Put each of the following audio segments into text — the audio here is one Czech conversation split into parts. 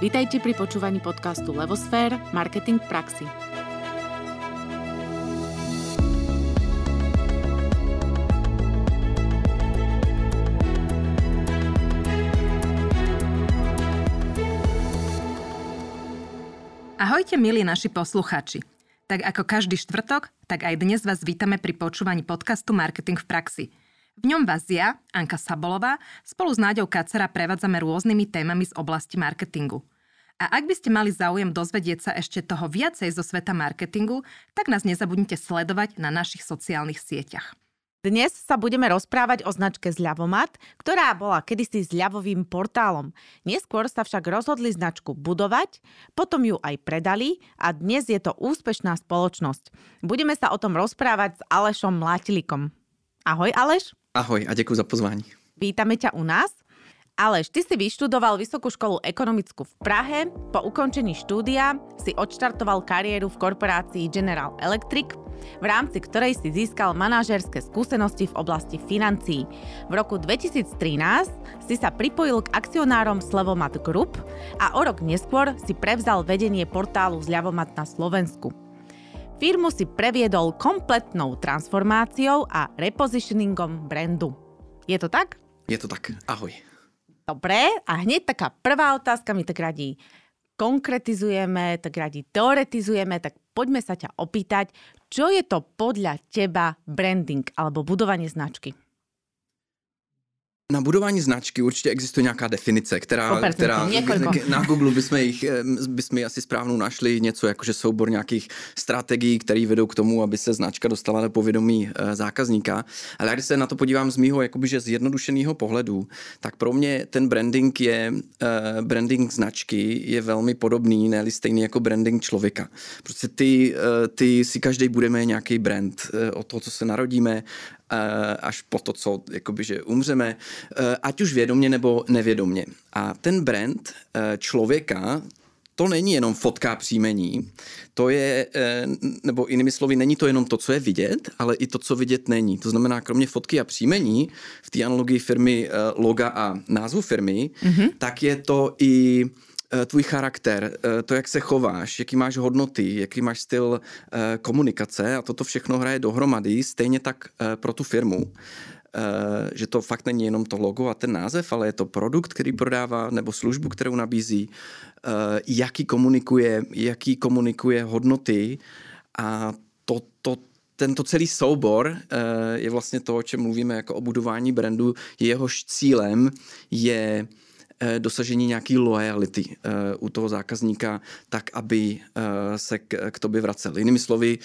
Vítajte pri počúvaní podcastu Levosfér – Marketing v praxi. Ahojte milí naši posluchači. Tak ako každý štvrtok, tak aj dnes vás vítame pri počúvaní podcastu Marketing v praxi – v ňom vás ja, Anka Sabolová, spolu s Náďou Kacera prevádzame rôznymi témami z oblasti marketingu. A ak by ste mali záujem dozvedieť sa ešte toho viacej zo sveta marketingu, tak nás nezabudnite sledovať na našich sociálnych sieťach. Dnes sa budeme rozprávať o značke Zľavomat, ktorá bola kedysi zľavovým portálom. Neskôr sa však rozhodli značku budovať, potom ju aj predali a dnes je to úspešná spoločnosť. Budeme sa o tom rozprávať s Alešom Mlátilikom. Ahoj Aleš. Ahoj a děkuji za pozvání. Vítame ťa u nás. Aleš, ty si vyštudoval Vysokú školu ekonomickú v Prahe. Po ukončení štúdia si odštartoval kariéru v korporácii General Electric, v rámci ktorej si získal manažerské skúsenosti v oblasti financií. V roku 2013 si sa pripojil k akcionárom Slevomat Group a o rok neskôr si prevzal vedenie portálu Zľavomat na Slovensku. Firmu si previedol kompletnou transformáciou a repositioningom brandu. Je to tak? Je to tak. Ahoj. Dobre, a hneď taká prvá otázka mi tak radí konkretizujeme, tak radi teoretizujeme, tak poďme sa ťa opýtať, čo je to podľa teba branding alebo budovanie značky? Na budování značky určitě existuje nějaká definice, která, která na Google bychom, jich, bychom ji asi správnou našli, něco jako že soubor nějakých strategií, které vedou k tomu, aby se značka dostala do povědomí eh, zákazníka. Ale když se na to podívám z mýho jakoby, že zjednodušeného pohledu, tak pro mě ten branding je, uh, branding značky je velmi podobný, ne stejný jako branding člověka. Prostě ty, ty si každý budeme nějaký brand. Od toho, co se narodíme, Eh, až po to, co jakoby, že umřeme, eh, ať už vědomě nebo nevědomě. A ten brand eh, člověka, to není jenom fotka příjmení, to je, nebo jinými slovy, není to jenom to, co je vidět, ale i to, co vidět není. To znamená, kromě fotky a příjmení, v té analogii firmy loga a názvu firmy, mm-hmm. tak je to i Eh, tvůj charakter, eh, to, jak se chováš, jaký máš hodnoty, jaký máš styl eh, komunikace a toto všechno hraje dohromady, stejně tak pro tu firmu. Že to fakt není jenom to logo a ten název, ale je to produkt, který prodává, nebo službu, kterou nabízí, jaký komunikuje, jaký komunikuje hodnoty a to, to, tento celý soubor je vlastně to, o čem mluvíme jako o budování brandu. Jehož cílem je Eh, dosažení nějaký loyalty eh, u toho zákazníka, tak aby eh, se k, k tobě vracel. Jinými slovy,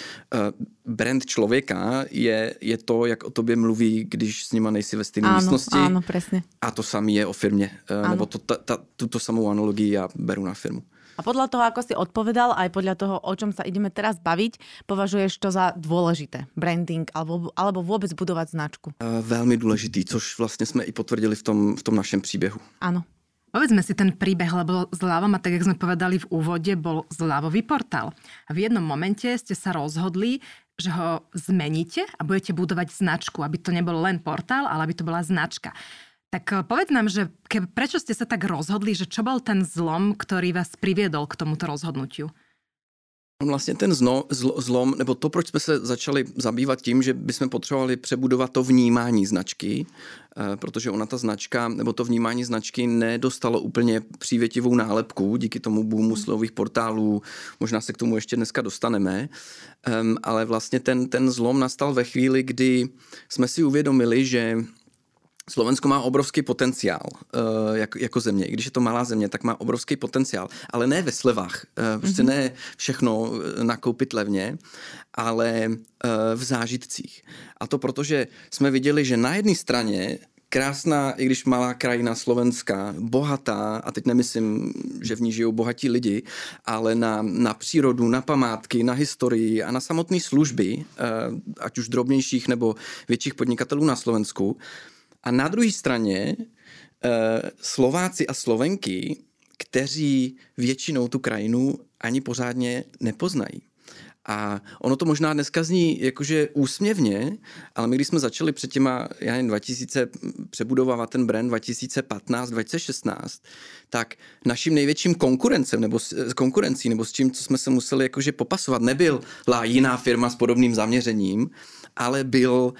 brand člověka je, je to, jak o tobě mluví, když s nima nejsi ve stejné místnosti. Áno, presne. A to samé je o firmě. Áno. Nebo to, ta, ta, tuto samou analogii já beru na firmu. A podľa toho, ako si odpovedal, aj podľa toho, o čom sa ideme teraz baviť, považuješ to za dôležité? Branding alebo, alebo vôbec budovať značku? Veľmi dôležitý, což vlastně jsme i potvrdili v tom, v tom našem příběhu. Áno. Povedzme si ten príbeh, lebo zľavom, a tak jak sme povedali v úvode, bol zľavový portál. A v jednom momente ste sa rozhodli, že ho zmeníte a budete budovať značku, aby to nebol len portál, ale aby to bola značka. Tak eh, povedz nám, že ke, prečo ste sa tak rozhodli, že čo bol ten zlom, ktorý vás priviedol k tomuto rozhodnutiu? Vlastně ten zno, zl, zlom, nebo to, proč jsme se začali zabývat tím, že bychom potřebovali přebudovat to vnímání značky, eh, protože ona ta značka, nebo to vnímání značky nedostalo úplně přívětivou nálepku díky tomu boomu slových portálů, možná se k tomu ještě dneska dostaneme, um, ale vlastně ten, ten zlom nastal ve chvíli, kdy jsme si uvědomili, že Slovensko má obrovský potenciál uh, jako, jako země. I když je to malá země, tak má obrovský potenciál. Ale ne ve slevách. Uh, prostě mm-hmm. ne všechno eh, nakoupit levně, ale uh, v zážitcích. A to proto, že jsme viděli, že na jedné straně krásná, i když malá krajina slovenská, bohatá, a teď nemyslím, že v ní žijou bohatí lidi, ale na, na přírodu, na památky, na historii a na samotné služby, ať už drobnějších nebo větších podnikatelů na Slovensku, a na druhé straně eh, Slováci a Slovenky, kteří většinou tu krajinu ani pořádně nepoznají. A ono to možná dneska zní jakože úsměvně, ale my když jsme začali před těma, já nevím, 2000 přebudovávat ten brand 2015, 2016, tak naším největším konkurencem nebo s, konkurencí nebo s čím, co jsme se museli jakože popasovat, nebyla jiná firma s podobným zaměřením, ale byl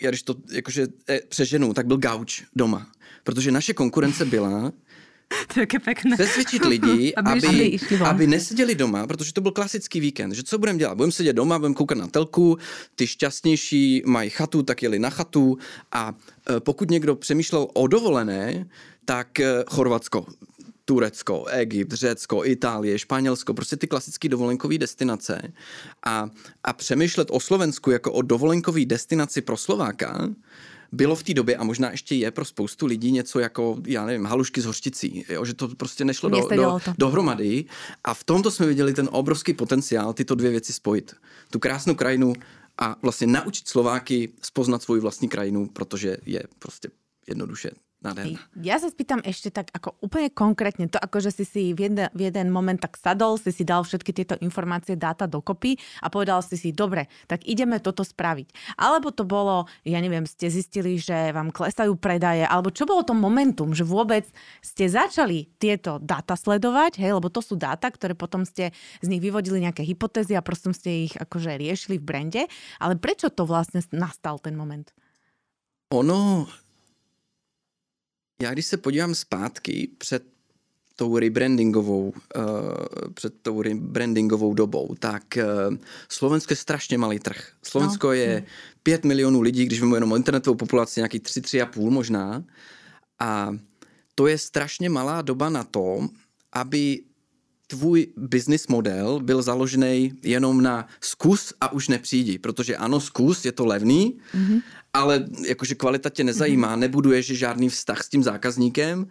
já když to jakože eh, přeženu, tak byl gauč doma. Protože naše konkurence byla, to je pěkné. Přesvědčit lidi, aby, aby, aby neseděli doma, protože to byl klasický víkend. Že co budeme dělat? Budeme sedět doma, budeme koukat na telku, ty šťastnější mají chatu, tak jeli na chatu a e, pokud někdo přemýšlel o dovolené, tak e, Chorvatsko, Turecko, Egypt, Řecko, Itálie, Španělsko, prostě ty klasické dovolenkové destinace. A, a přemýšlet o Slovensku jako o dovolenkové destinaci pro Slováka, bylo v té době a možná ještě je pro spoustu lidí něco jako, já nevím, halušky z hořčicí, jo, že to prostě nešlo do, do, dohromady. A v tomto jsme viděli ten obrovský potenciál tyto dvě věci spojit. Tu krásnou krajinu a vlastně naučit Slováky spoznat svou vlastní krajinu, protože je prostě jednoduše Nádherná. Ja sa spýtam ešte tak ako úplne konkrétne, to ako, že si si v jeden, v jeden moment tak sadol, si si dal všetky tieto informácie, dáta dokopy a povedal si si, dobre, tak ideme toto spraviť. Alebo to bolo, ja neviem, ste zistili, že vám klesajú predaje, alebo čo bolo to momentum, že vôbec ste začali tieto dáta sledovať, hej, lebo to sú dáta, ktoré potom ste z nich vyvodili nejaké hypotézy a prosto ste ich akože riešili v brande, ale prečo to vlastne nastal ten moment? Ono já když se podívám zpátky před tou rebrandingovou, uh, před tou rebrandingovou dobou, tak uh, Slovensko je strašně malý trh. Slovensko no. je 5 milionů lidí, když vemu jenom internetovou populaci, nějaký 3, 3,5 možná. A to je strašně malá doba na to, aby tvůj business model byl založený jenom na zkus a už nepřijdi, protože ano, zkus, je to levný, mm-hmm. Ale jakože kvalita tě nezajímá, mm-hmm. nebuduješ žádný vztah s tím zákazníkem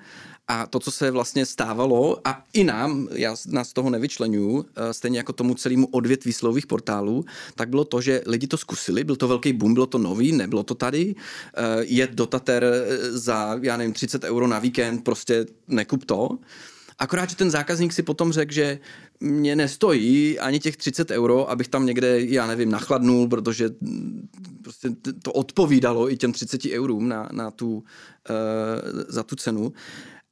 a to, co se vlastně stávalo, a i nám, já nás z toho nevyčlenuju, eh, stejně jako tomu celému odvětví slových portálů, tak bylo to, že lidi to zkusili, byl to velký boom, bylo to nový, nebylo to tady, eh, jet do Tater eh, za, já nevím, 30 euro na víkend, prostě nekup to. Akorát, že ten zákazník si potom řekl, že mě nestojí ani těch 30 euro, abych tam někde, já nevím, nachladnul, protože prostě to odpovídalo i těm 30 eurům na, na tu, uh, za tu cenu.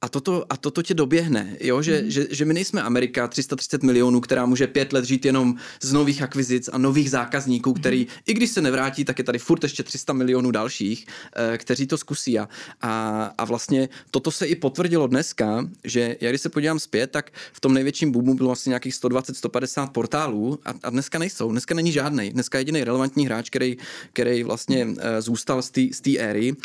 A toto, a toto tě doběhne, jo? Že, mm. že, že my nejsme Amerika 330 milionů, která může pět let žít jenom z nových akvizic a nových zákazníků, který, mm. i když se nevrátí, tak je tady furt ještě 300 milionů dalších, eh, kteří to zkusí. A, a, a vlastně toto se i potvrdilo dneska, že já když se podívám zpět, tak v tom největším boomu bylo vlastně nějakých 120-150 portálů a, a dneska nejsou, dneska není žádný. Dneska jediný relevantní hráč, který, který vlastně uh, zůstal z té éry, uh,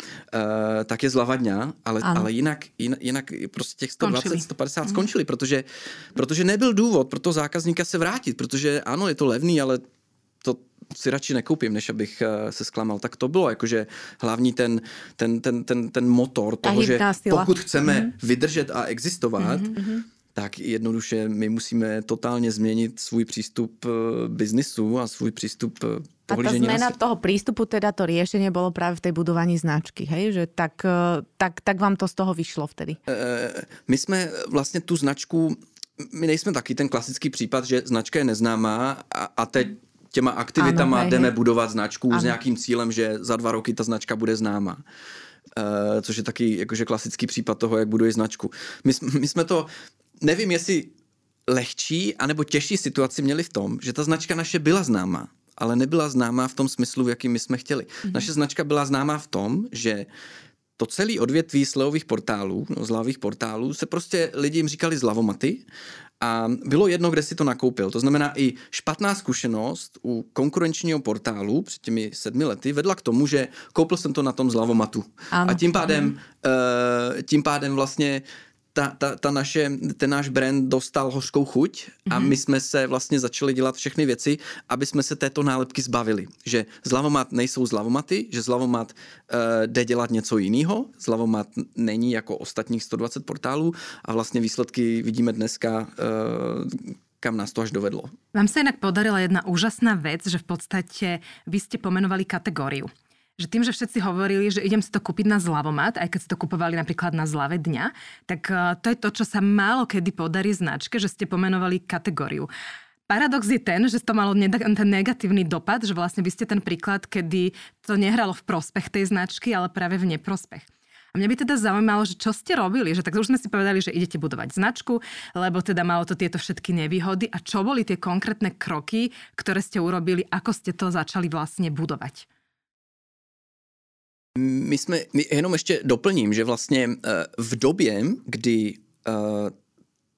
tak je Zlavadňa, ale, ale jinak, jinak, jinak prostě těch 120, skončili. 150 mm. skončili, protože, protože nebyl důvod pro toho zákazníka se vrátit, protože ano, je to levný, ale to si radši nekoupím, než abych eh, se zklamal. Tak to bylo jakože hlavní ten, ten, ten, ten, ten motor toho, že pokud chceme mm. vydržet a existovat, mm-hmm tak jednoduše my musíme totálně změnit svůj přístup eh, biznisu a svůj přístup eh, a ta zmena toho prístupu, teda to riešenie bolo práve v tej budovaní značky, hej? Že tak, eh, tak, tak vám to z toho vyšlo vtedy? My jsme vlastně tu značku, my nejsme taky ten klasický případ, že značka je neznámá a, a teď těma aktivitama ano, hej, jdeme hej. budovat značku ano. s nějakým cílem, že za dva roky ta značka bude známá. Uh, což je taky jakože klasický případ toho, jak buduje značku. My, my jsme to nevím, jestli lehčí anebo těžší situaci měli v tom, že ta značka naše byla známá, ale nebyla známá v tom smyslu, v jakým my jsme chtěli. Mm-hmm. Naše značka byla známá v tom, že to celé odvětví slevových portálů, no, zlavých portálů, se prostě lidi jim říkali zlavomaty a bylo jedno, kde si to nakoupil. To znamená, i špatná zkušenost u konkurenčního portálu před těmi sedmi lety vedla k tomu, že koupil jsem to na tom zlavomatu. Ano. A tím pádem, uh, tím pádem vlastně ta, ta, ta naše, ten náš brand dostal hořkou chuť a mm-hmm. my jsme se vlastně začali dělat všechny věci, aby jsme se této nálepky zbavili. Že zlavomat nejsou zlavomaty, že zlavomat uh, jde dělat něco jiného, zlavomat není jako ostatních 120 portálů a vlastně výsledky vidíme dneska uh, kam nás to až dovedlo. Vám se jinak podarila jedna úžasná věc, že v podstatě vy jste pomenovali kategóriu že tým, že všetci hovorili, že idem si to kúpiť na zlavomat, aj keď si to kupovali napríklad na zlave dňa, tak eh, to je to, čo sa málo kedy podarí značke, že ste pomenovali kategóriu. Paradox je ten, že to malo ten negatívny dopad, že vlastne vy ste ten príklad, kedy to nehralo v prospech tej značky, ale práve v neprospech. A mňa by teda zaujímalo, že čo ste robili, že tak už sme si povedali, že idete budovať značku, lebo teda malo to tieto všetky nevýhody a čo boli tie konkrétne kroky, ktoré ste urobili, ako ste to začali vlastne budovať? My jsme, my jenom ještě doplním, že vlastně eh, v době, kdy eh,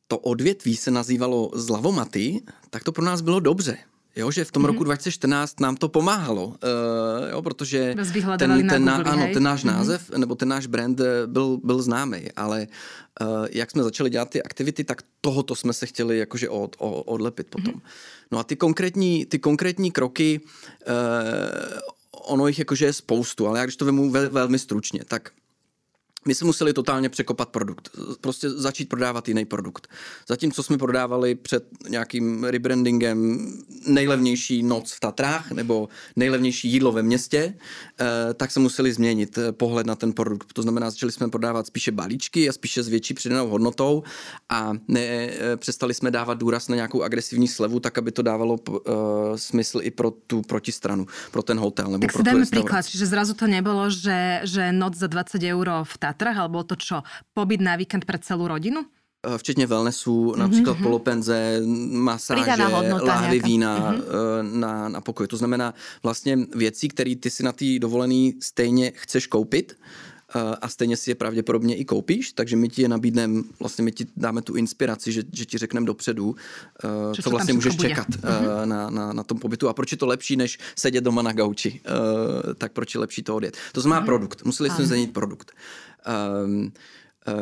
to odvětví se nazývalo zlavomaty, tak to pro nás bylo dobře. Jo, že v tom mm-hmm. roku 2014 nám to pomáhalo, uh, jo, protože ten, ten, na, Google, ano, ten náš mm-hmm. název nebo ten náš brand byl, byl známý, ale uh, jak jsme začali dělat ty aktivity, tak tohoto jsme se chtěli jakože od, od, odlepit potom. Mm-hmm. No a ty konkrétní, ty konkrétní kroky, uh, ono jich jakože je spoustu, ale já když to vemu vel, velmi stručně, tak my jsme museli totálně překopat produkt. Prostě začít prodávat jiný produkt. Zatímco jsme prodávali před nějakým rebrandingem nejlevnější noc v Tatrách nebo nejlevnější jídlo ve městě, eh, tak se museli změnit eh, pohled na ten produkt. To znamená, začali jsme prodávat spíše balíčky a spíše s větší přidanou hodnotou a ne, eh, přestali jsme dávat důraz na nějakou agresivní slevu, tak aby to dávalo smysl i pro tu protistranu, pro ten hotel. Nebo tak pro si dáme příklad, že zrazu to nebylo, že, že noc za 20 euro v Tatrách Tatrach, alebo to čo? Pobyt na víkend pre celú rodinu? Eh, včetně wellnessu, například mm-hmm. polopenze, masáže, láhvy vína mm-hmm. na, na pokoj. To znamená vlastně věci, které ty si na té dovolený stejně chceš koupit a stejně si je pravděpodobně i koupíš, takže my ti je nabídneme, vlastně my ti dáme tu inspiraci, že, že ti řekneme dopředu, co, co vlastně můžeš bude. čekat mm-hmm. na, na, na tom pobytu a proč je to lepší, než sedět doma na gauči, tak proč je lepší to odjet. To znamená mm-hmm. produkt, museli jsme změnit produkt. Um,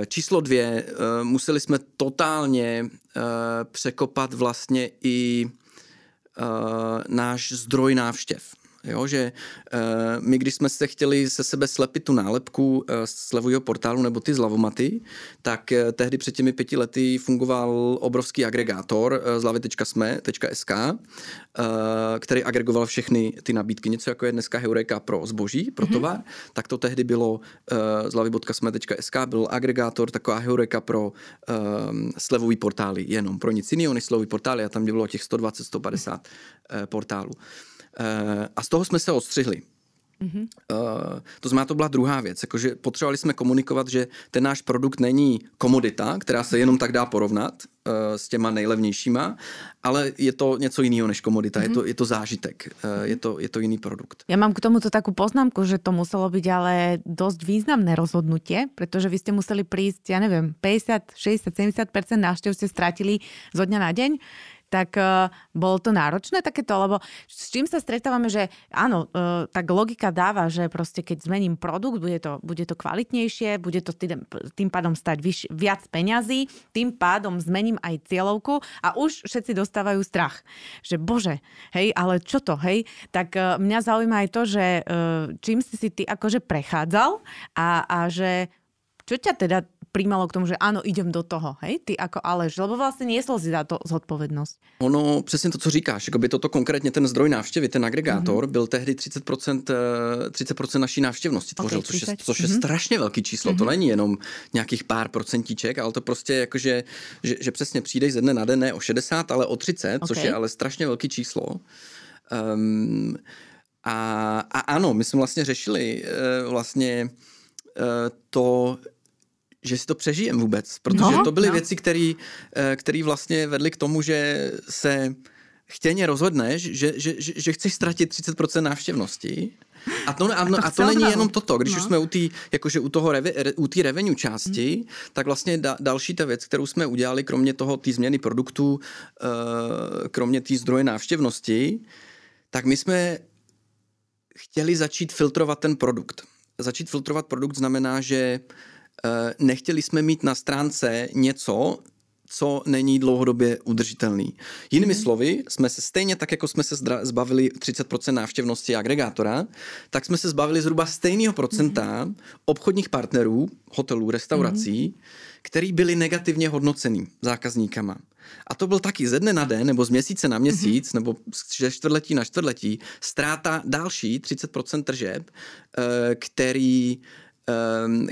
Číslo dvě, eh, museli jsme totálně eh, překopat vlastně i náš zdroj návštěv. Jo, že uh, my, když jsme se chtěli se sebe slepit tu nálepku uh, z levového portálu nebo ty zlavomaty, tak uh, tehdy před těmi pěti lety fungoval obrovský agregátor uh, zlavy.sme.sk, uh, který agregoval všechny ty nabídky. Něco jako je dneska Heureka pro zboží, pro mm-hmm. tovar, tak to tehdy bylo uh, zlavy.sme.sk, byl agregátor, taková Heureka pro uh, slevový portály, jenom pro nic jiného než slevový portály a tam bylo těch 120-150 uh, portálů. Eh, a z toho jsme se odstřihli. Mm-hmm. Uh, to znamená, to byla druhá věc, jakože potřebovali jsme komunikovat, že ten náš produkt není komodita, která se jenom tak dá porovnat uh, s těma nejlevnějšíma, ale je to něco jiného než komodita, mm-hmm. je, to, mhm. je to zážitek, uh, je, to, je to jiný produkt. Já mám k tomuto takú poznámku, že to muselo být ale dost významné rozhodnutie, protože vy jste museli prísť, ja nevím, 50, 60, 70% návštěv ste strátili zo dňa na deň tak uh, bolo to náročné takéto, lebo s čím sa stretávame, že áno, uh, tak logika dáva, že proste keď zmením produkt, bude to, bude to kvalitnejšie, bude to tým, tým pádom stať vyš, viac peňazí, tým pádom zmením aj cieľovku a už všetci dostávajú strach. Že bože, hej, ale čo to, hej? Tak uh, mňa zaujíma aj to, že uh, čím si si ty akože prechádzal a, a že čo ťa teda príjmalo k tomu, že áno, idem do toho, hej, ty ako Aleš, lebo vlastně niesol si za to zodpovědnost. Ono, přesně to, co říkáš, jako by toto konkrétně ten zdroj návštěvy, ten agregátor, mm-hmm. byl tehdy 30%, 30% eh, naší návštěvnosti tvořil, okay, což, je, což je mm-hmm. strašně velký číslo, mm-hmm. to mhm. není jenom nějakých pár procentíček, ale to prostě jako, že, že, že přesně přijdeš ze dne na den ne o 60, ale o 30, okay. což je ale strašně velký číslo. Um, a, a ano, my jsme vlastně řešili uh, vlastně uh, to, že si to přežijem vůbec, protože no, to byly no. věci, které eh, vlastně vedly k tomu, že se chtěně rozhodneš, že, že, že, že chceš ztratit 30% návštěvnosti a to, a, a to není jenom toto. Když no. už jsme u té jakože u toho reve, u revenue části, hmm. tak vlastně da, další ta věc, kterou jsme udělali, kromě toho té změny produktů, uh, kromě té zdroje návštěvnosti, tak my jsme chtěli začít filtrovat ten produkt. Začít filtrovat produkt znamená, že uh, Eh, nechtěli jsme mít na stránce něco, co není dlouhodobě udržitelný. Jinými mm. slovy, jsme se stejně tak, jako jsme se zbavili 30% návštěvnosti agregátora, tak jsme se zbavili zhruba stejného procenta mm. obchodních partnerů, hotelů, restaurací, mm. který byli negativně hodnocený zákazníkama. A to byl taky ze dne na den, nebo z měsíce na měsíc, mm-hmm. nebo z čtvrtletí na čtvrtletí, ztráta další 30% tržeb, eh, který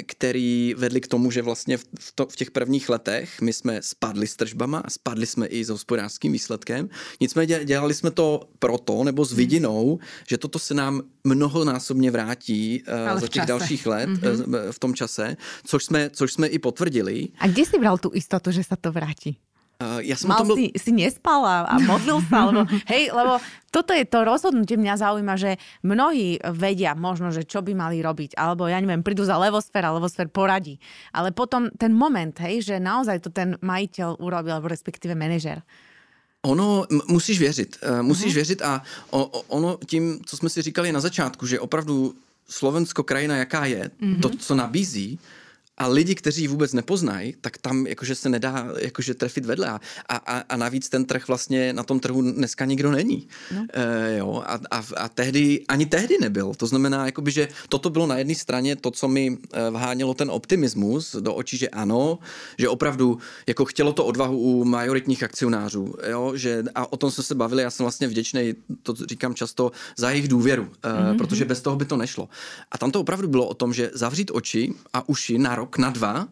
který vedli k tomu, že vlastně v, to, v těch prvních letech my jsme spadli s tržbama a spadli jsme i s hospodářským výsledkem. Nicméně dělali jsme to proto, nebo s hmm. vidinou, že toto se nám mnohonásobně vrátí uh, za těch čase. dalších let mm-hmm. v tom čase, což jsme, což jsme i potvrdili. A kde si bral tu istotu, že se to vrátí? Uh, ja som Mal tom bol... si, si nespal a, a modlil sa, lebo, hej, lebo toto je to rozhodnutie, mňa zaujíma, že mnohí vedia možno, že čo by mali robiť, alebo ja neviem, prídu za levosfér a levosfér poradí. Ale potom ten moment, hej, že naozaj to ten majiteľ urobil, alebo respektíve manažer. Ono, musíš věřit. Uh, musíš uh-huh. věřit a o, o, ono tím, co jsme si říkali na začátku, že opravdu Slovensko krajina, jaká je, uh-huh. to, co nabízí, a lidi, kteří vůbec nepoznají, tak tam jakože se nedá jakože trefit vedle. A, a, a navíc ten trh vlastně na tom trhu dneska nikdo není. No. E, jo, a, a, a tehdy, ani tehdy nebyl. To znamená, jakoby, že toto bylo na jedné straně to, co mi eh, vhánělo ten optimismus do očí, že ano, že opravdu jako chtělo to odvahu u majoritních akcionářů. Jo, že, a o tom jsme se bavili, já jsem vlastně vděčný, to říkám často, za jejich důvěru, mm-hmm. protože bez toho by to nešlo. A tam to opravdu bylo o tom, že zavřít oči a uši na rok, na dva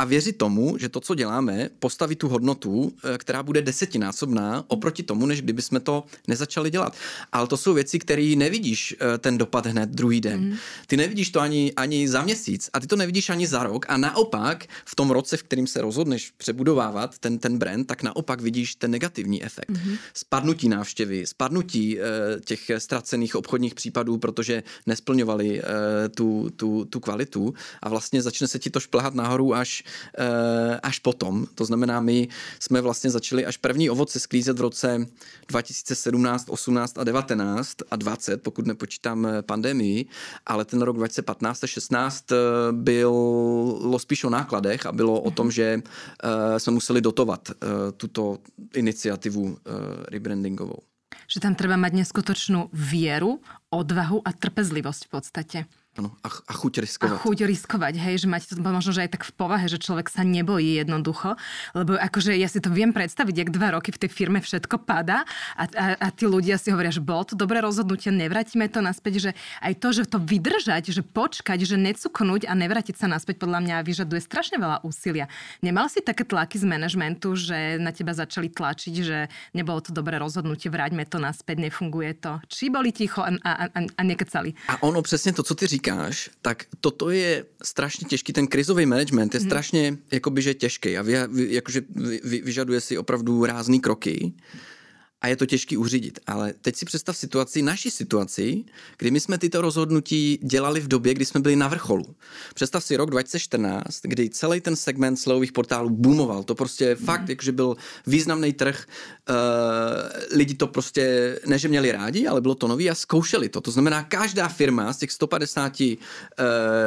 a věřit tomu, že to, co děláme, postaví tu hodnotu, eh, která bude desetinásobná oproti tomu, než kdyby jsme to nezačali dělat. Ale to jsou věci, které nevidíš eh, ten dopad hned druhý den. Mm. Ty nevidíš to ani, ani za měsíc a ty to nevidíš ani za rok a naopak v tom roce, v kterým se rozhodneš přebudovávat ten, ten brand, tak naopak vidíš ten negativní efekt. Mm. Spadnutí návštěvy, spadnutí uh, těch ztracených obchodních případů, protože nesplňovali tu, tu, tu kvalitu a vlastně začne se ti to šplhat nahoru až Eh, až potom. To znamená, my jsme vlastně začali až první ovoce sklízet v roce 2017, 18 a 19 a 20, pokud nepočítám eh, pandemii, ale ten rok 2015 a 16 eh, bylo spíš o nákladech a bylo o tom, mhm. že jsme museli dotovat tuto iniciativu rebrandingovou. Že tam treba mať neskutočnú vieru, odvahu a trpezlivosť v podstate. Ano, a, a chuť riskovať. A chuť riskovať, hej, že máte to možno, že aj tak v povahe, že človek sa nebojí jednoducho, lebo akože ja si to viem predstaviť, jak dva roky v tej firme všetko padá a, a, a tí ľudia si hovoria, že bolo to dobré rozhodnutie, nevrátime to naspäť, že aj to, že to vydržať, že počkať, že necuknúť a nevrátiť sa naspäť, podľa mňa vyžaduje strašne veľa úsilia. Nemal si také tlaky z manažmentu, že na teba začali tlačiť, že nebolo to dobré rozhodnutie, vráťme to naspäť, nefunguje to. Či boli ticho a, a, a, a nekecali? A ono přesně to, co ty říkáš, říkáš, tak toto je strašně těžký. Ten krizový management je mm. strašně jakoby, že těžký a vy, vy, jakože vy, vyžaduje si opravdu rázný kroky a je to těžký uřídit. Ale teď si představ situaci, naši situaci, kdy my jsme tyto rozhodnutí dělali v době, kdy jsme byli na vrcholu. Představ si rok 2014, kdy celý ten segment slových portálů boomoval. To prostě mm. fakt, jakože byl významný trh. Uh, lidi to prostě, ne že měli rádi, ale bylo to nový a zkoušeli to. To znamená, každá firma z těch 150 uh,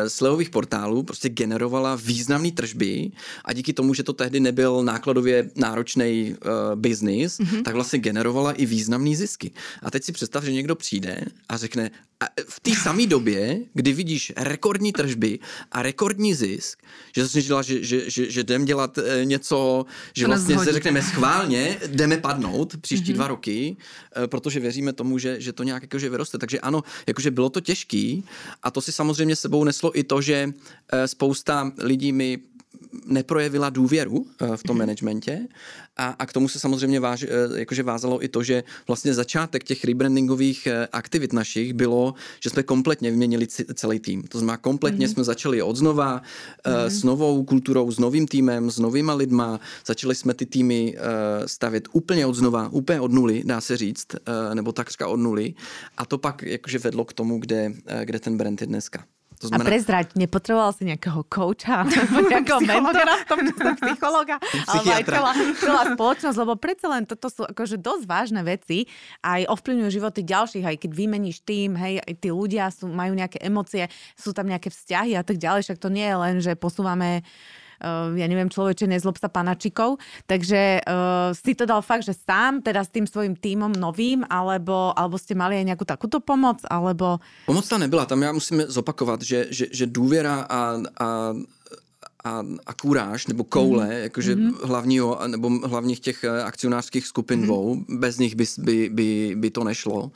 slevových portálů prostě generovala významné tržby a díky tomu, že to tehdy nebyl nákladově náročný uh, biznis, mm-hmm. tak vlastně generovala generovala i významné zisky. A teď si představ, že někdo přijde a řekne, a v té samé době, kdy vidíš rekordní tržby a rekordní zisk, že jsi dělá, že, že, že, že jdem dělat eh, něco, že vlastně se řekneme schválně, jdeme padnout příští mm-hmm. dva roky, eh, protože věříme tomu, že, že to nějak jakože vyroste. Takže ano, jakože bylo to těžký a to si samozřejmě sebou neslo i to, že eh, spousta lidí mi neprojevila důvěru eh, v tom mhm. managementě a, a k tomu se samozřejmě váž, eh, jakože vázalo i to, že vlastně začátek těch rebrandingových eh, aktivit našich bylo, že jsme kompletně vyměnili celý tým. To znamená, kompletně mm-hmm. jsme začali od znova mm-hmm. s novou kulturou, s novým týmem, s novýma lidma. Začali jsme ty týmy stavět úplně od znova, úplně od nuly, dá se říct, nebo takřka od nuly. A to pak jakože vedlo k tomu, kde, kde ten brand je dneska. To znamená... A prezrať, nepotreboval si nejakého kouča, nejakého mentora v tom psychologa, alebo aj celá, celá spoločnosť, lebo predsa len toto sú akože dosť vážne veci a aj ovplyvňujú životy ďalších, aj keď vymeníš tým, hej, aj tí ľudia sú, majú nejaké emócie, sú tam nejaké vzťahy a tak ďalej, však to nie je len, že posúvame ja neviem, človeče, nezlob sa panačikov. Takže uh, si to dal fakt, že sám, teda s tým svojím týmom novým, alebo, alebo ste mali aj nejakú takúto pomoc, alebo... Pomoc ta nebyla, tam já musím zopakovat, že, že, že důvěra a, a a, a kůráž, nebo koule, mm. jakože mm. hlavního, nebo hlavních těch eh, akcionářských skupin mm. dvou, bez nich by, by, by, by to nešlo.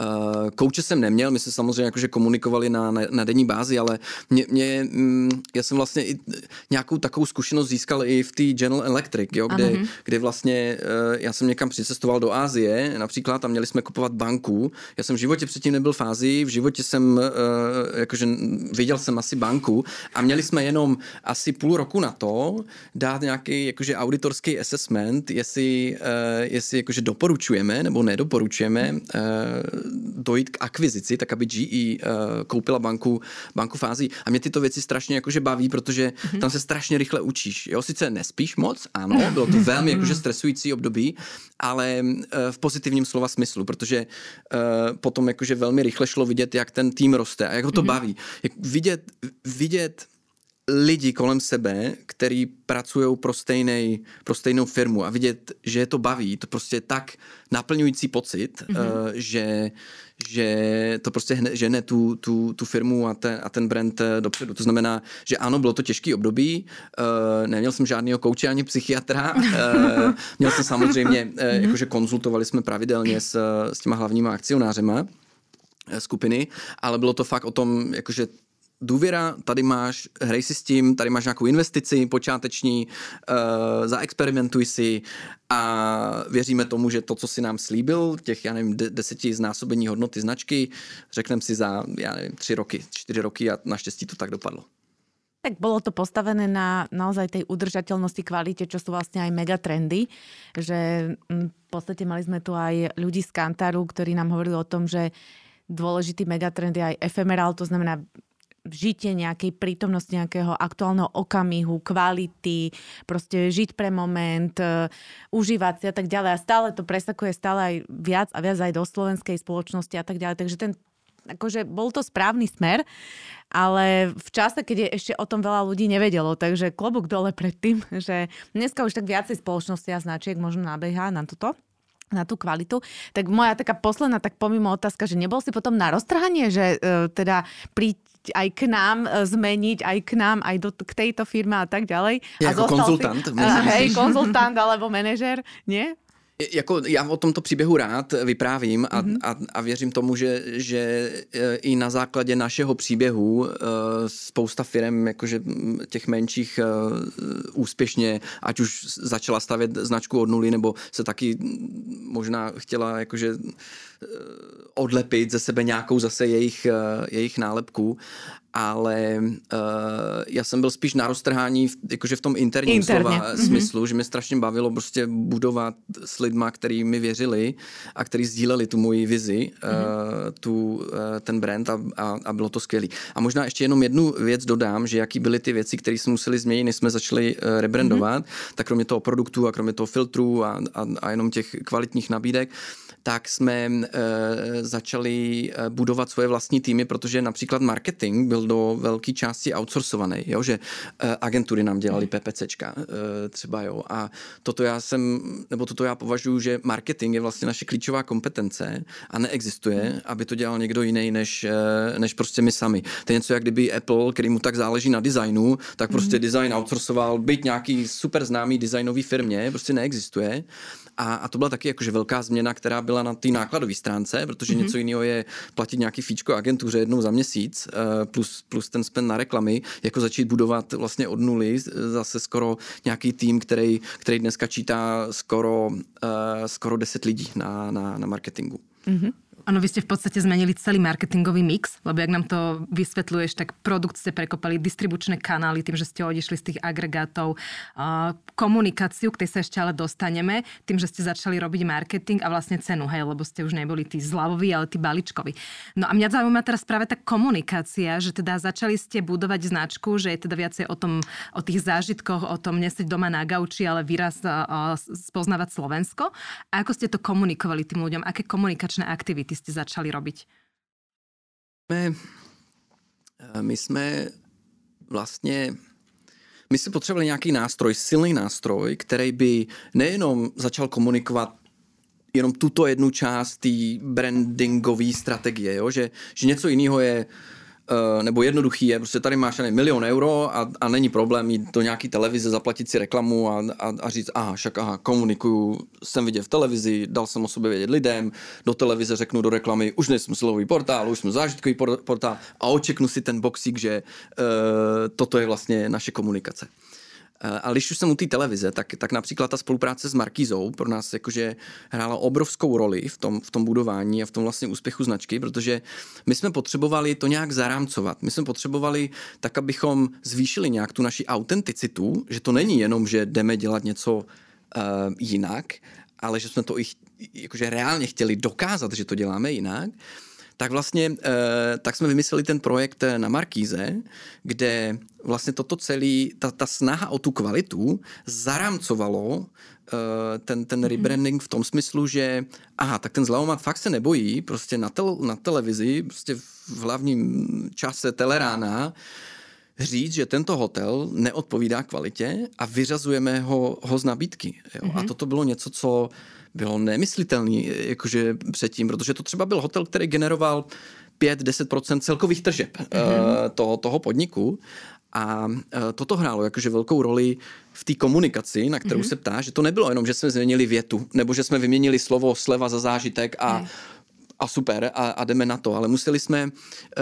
Uh, kouče jsem neměl, my jsme samozřejmě jakože komunikovali na, na, na denní bázi, ale mě, mě, mm, já jsem vlastně i nějakou takovou zkušenost získal i v té General Electric, jo, kde, uh-huh. kde vlastně uh, já jsem někam přicestoval do Ázie, například, a měli jsme kupovat banku. Já jsem v životě předtím nebyl v Ázii, v životě jsem, uh, jakože viděl jsem asi banku a měli jsme jenom asi půl roku na to dát nějaký jakože auditorský assessment, jestli, jestli jakože doporučujeme nebo nedoporučujeme dojít k akvizici, tak aby GE uh, koupila banku, banku Ázii. A mě tyto věci strašně jakože baví, protože mm-hmm. tam se strašně rychle učíš. Jo, sice nespíš moc, ano, bylo to velmi jakože stresující období, ale uh, v pozitivním slova smyslu, protože uh, potom jakože velmi rychle šlo vidět, jak ten tým roste a jak ho to mm-hmm. baví. Jak vidět, vidět lidi kolem sebe, který pracují pro, stejnej, pro stejnou firmu a vidět, že je to baví, to prostě je tak naplňující pocit, mm-hmm. uh, že, že to prostě žene tu, tu, tu firmu a ten, a ten brand eh, dopředu. To znamená, že ano, bylo to těžký období, uh, neměl jsem žádného kouče ani psychiatra, uh, měl jsem samozřejmě, uh, jakože konzultovali jsme pravidelně s, s těma hlavníma akcionářema skupiny, ale bylo to fakt o tom, jakože důvěra, tady máš, hrej si s tím, tady máš nějakou investici počáteční, uh, zaexperimentuj si a věříme tomu, že to, co si nám slíbil, těch, já nevím, de- deseti znásobení hodnoty značky, řekneme si za, já nevím, tři roky, čtyři roky a naštěstí to tak dopadlo. Tak bolo to postavené na naozaj tej udržateľnosti, kvalite, čo sú vlastne aj megatrendy. Že mm, v podstate mali sme tu aj ľudí z Kantaru, ktorí nám hovorili o tom, že dôležitý megatrend je aj efemerál, to znamená žitie nejakej prítomnosti nejakého aktuálneho okamihu, kvality, proste žiť pre moment, uh, užívať si a tak ďalej. A stále to presakuje stále aj viac a viac aj do slovenskej spoločnosti a tak ďalej. Takže ten akože bol to správny smer, ale v čase, keď je ešte o tom veľa ľudí nevedelo, takže klobúk dole pred tým, že dneska už tak viacej spoločnosti a značiek možno nabeha na toto na tú kvalitu. Tak moja taká posledná, tak pomimo otázka, že nebol si potom na roztrhanie, že uh, teda aj k nám e, zmeniť, aj k nám, aj do, k tejto firme a tak ďalej. Je a jako konzultant. Si, hej, konzultant alebo manažer, nie? Jako já o tomto příběhu rád vyprávím a, mm-hmm. a, a věřím tomu, že, že e, i na základě našeho příběhu e, spousta firm, jakože těch menších e, úspěšně, ať už začala stavět značku od nuly, nebo se taky možná chtěla jakože odlepit ze sebe nějakou zase jejich, jejich nálepku ale uh, já jsem byl spíš na roztrhání, v, jakože v tom interním Interně. slova mm-hmm. smyslu, že mě strašně bavilo prostě budovat s lidma, který mi věřili a který sdíleli tu moji vizi, mm-hmm. uh, tu, uh, ten brand a, a, a bylo to skvělé. A možná ještě jenom jednu věc dodám, že jaký byly ty věci, které jsme museli změnit, než jsme začali uh, rebrandovat, mm-hmm. tak kromě toho produktu a kromě toho filtru a, a, a jenom těch kvalitních nabídek, tak jsme uh, začali budovat svoje vlastní týmy, protože například marketing byl do velké části outsourcovaný, jo? že uh, agentury nám dělali PPCčka uh, třeba, jo, a toto já jsem, nebo toto já považuji, že marketing je vlastně naše klíčová kompetence a neexistuje, aby to dělal někdo jiný než, uh, než prostě my sami. To je něco, jak kdyby Apple, který mu tak záleží na designu, tak prostě mm-hmm. design outsourcoval, být nějaký super známý designový firmě, prostě neexistuje. A, a to byla taky jakože velká změna, která byla na té nákladové stránce, protože mm-hmm. něco jiného je platit nějaký fíčko agentuře jednou za měsíc, uh, plus, plus ten spend na reklamy, jako začít budovat vlastně od nuly zase skoro nějaký tým, který, který dneska čítá skoro, uh, skoro 10 lidí na, na, na marketingu. Mm-hmm. Ono, vy ste v podstate zmenili celý marketingový mix, lebo jak nám to vysvetľuješ, tak produkt ste prekopali, distribučné kanály, tým, že ste odišli z tých agregátov, komunikáciu, k tej sa ešte ale dostaneme, tým, že ste začali robiť marketing a vlastne cenu, hej, lebo ste už neboli tí zlavoví, ale tí baličkoví. No a mňa zaujíma teraz práve tá komunikácia, že teda začali ste budovať značku, že je teda viacej o tom, o tých zážitkoch, o tom neseť doma na gauči, ale výraz spoznávať Slovensko. A ako ste to komunikovali tým ľuďom? Aké komunikačné aktivity ty jste začali robiť? My, eh, my jsme vlastně my si potřebovali nějaký nástroj, silný nástroj, který by nejenom začal komunikovat jenom tuto jednu část té brandingové strategie, jo? Že, že něco jiného je Uh, nebo jednoduchý je, prostě tady máš nevím, milion euro a, a není problém jít do nějaký televize, zaplatit si reklamu a, a, a říct, aha, však aha, komunikuju, jsem viděl v televizi, dal jsem o sobě vědět lidem, do televize řeknu do reklamy, už nejsem silový portál, už jsem zážitkový portál a očeknu si ten boxík, že uh, toto je vlastně naše komunikace. A když už jsem u té televize, tak, tak například ta spolupráce s Markizou pro nás jakože hrála obrovskou roli v tom, v tom budování a v tom vlastně úspěchu značky, protože my jsme potřebovali to nějak zarámcovat. My jsme potřebovali tak, abychom zvýšili nějak tu naši autenticitu, že to není jenom, že jdeme dělat něco uh, jinak, ale že jsme to i jakože reálně chtěli dokázat, že to děláme jinak tak vlastně eh, tak jsme vymysleli ten projekt na Markíze, kde vlastně toto celý, ta, ta snaha o tu kvalitu zarámcovalo eh, ten, ten mhm. rebranding v tom smyslu, že aha, tak ten zlavomat fakt se nebojí, prostě na, tel, na televizi, prostě v hlavním čase telerána, říct, že tento hotel neodpovídá kvalitě a vyřazujeme ho, ho z nabídky. Jo? Mm-hmm. A mhm. toto bylo něco, co bylo nemyslitelný jakože předtím, protože to třeba byl hotel, který generoval 5-10% celkových tržeb mm-hmm. toho, toho podniku a eh, toto hrálo jakože velkou roli v té komunikaci, na kterou mm-hmm. se ptá, že to nebylo jenom, že jsme změnili větu, nebo že jsme vyměnili slovo sleva za zážitek a mm a super a, a jdeme na to, ale museli jsme uh,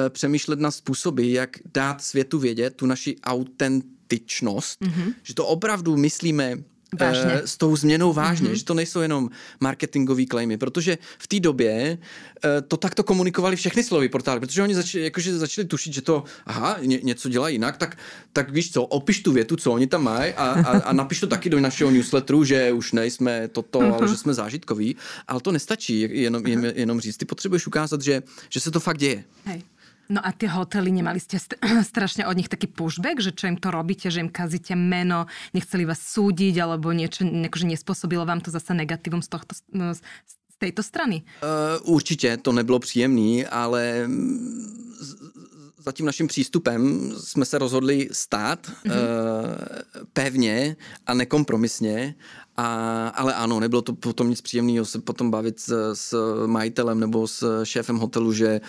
přemýšlet na způsoby, jak dát světu vědět tu naši autentičnost, mm-hmm. že to opravdu myslíme vážně. Eh, s tou změnou vážně, mm-hmm. že to nejsou jenom marketingové claimy, protože v té době eh, to takto komunikovali všechny slovy portály, protože oni začali, jakože začali tušit, že to, aha, ně, něco dělá jinak, tak, tak víš co, opiš tu větu, co oni tam mají a, a, a napiš to taky do našeho newsletteru, že už nejsme toto, mm-hmm. ale že jsme zážitkoví, ale to nestačí jenom, mm-hmm. jenom říct, ty potřebuješ ukázat, že, že se to fakt děje. Hej. No a tie hotely, nemali ste st- strašne od nich taký pushback, že čo im to robíte, že im kazíte meno, nechceli vás súdiť, alebo niečo, akože nespôsobilo vám to zase negatívum z, tohto, no, z tejto strany? Uh, určitě, to nebylo příjemný, ale za tím naším přístupem jsme se rozhodli stát mm-hmm. uh, pevně a nekompromisně, a, ale ano, nebylo to potom nic příjemného se potom bavit s, s majitelem nebo s šéfem hotelu, že uh,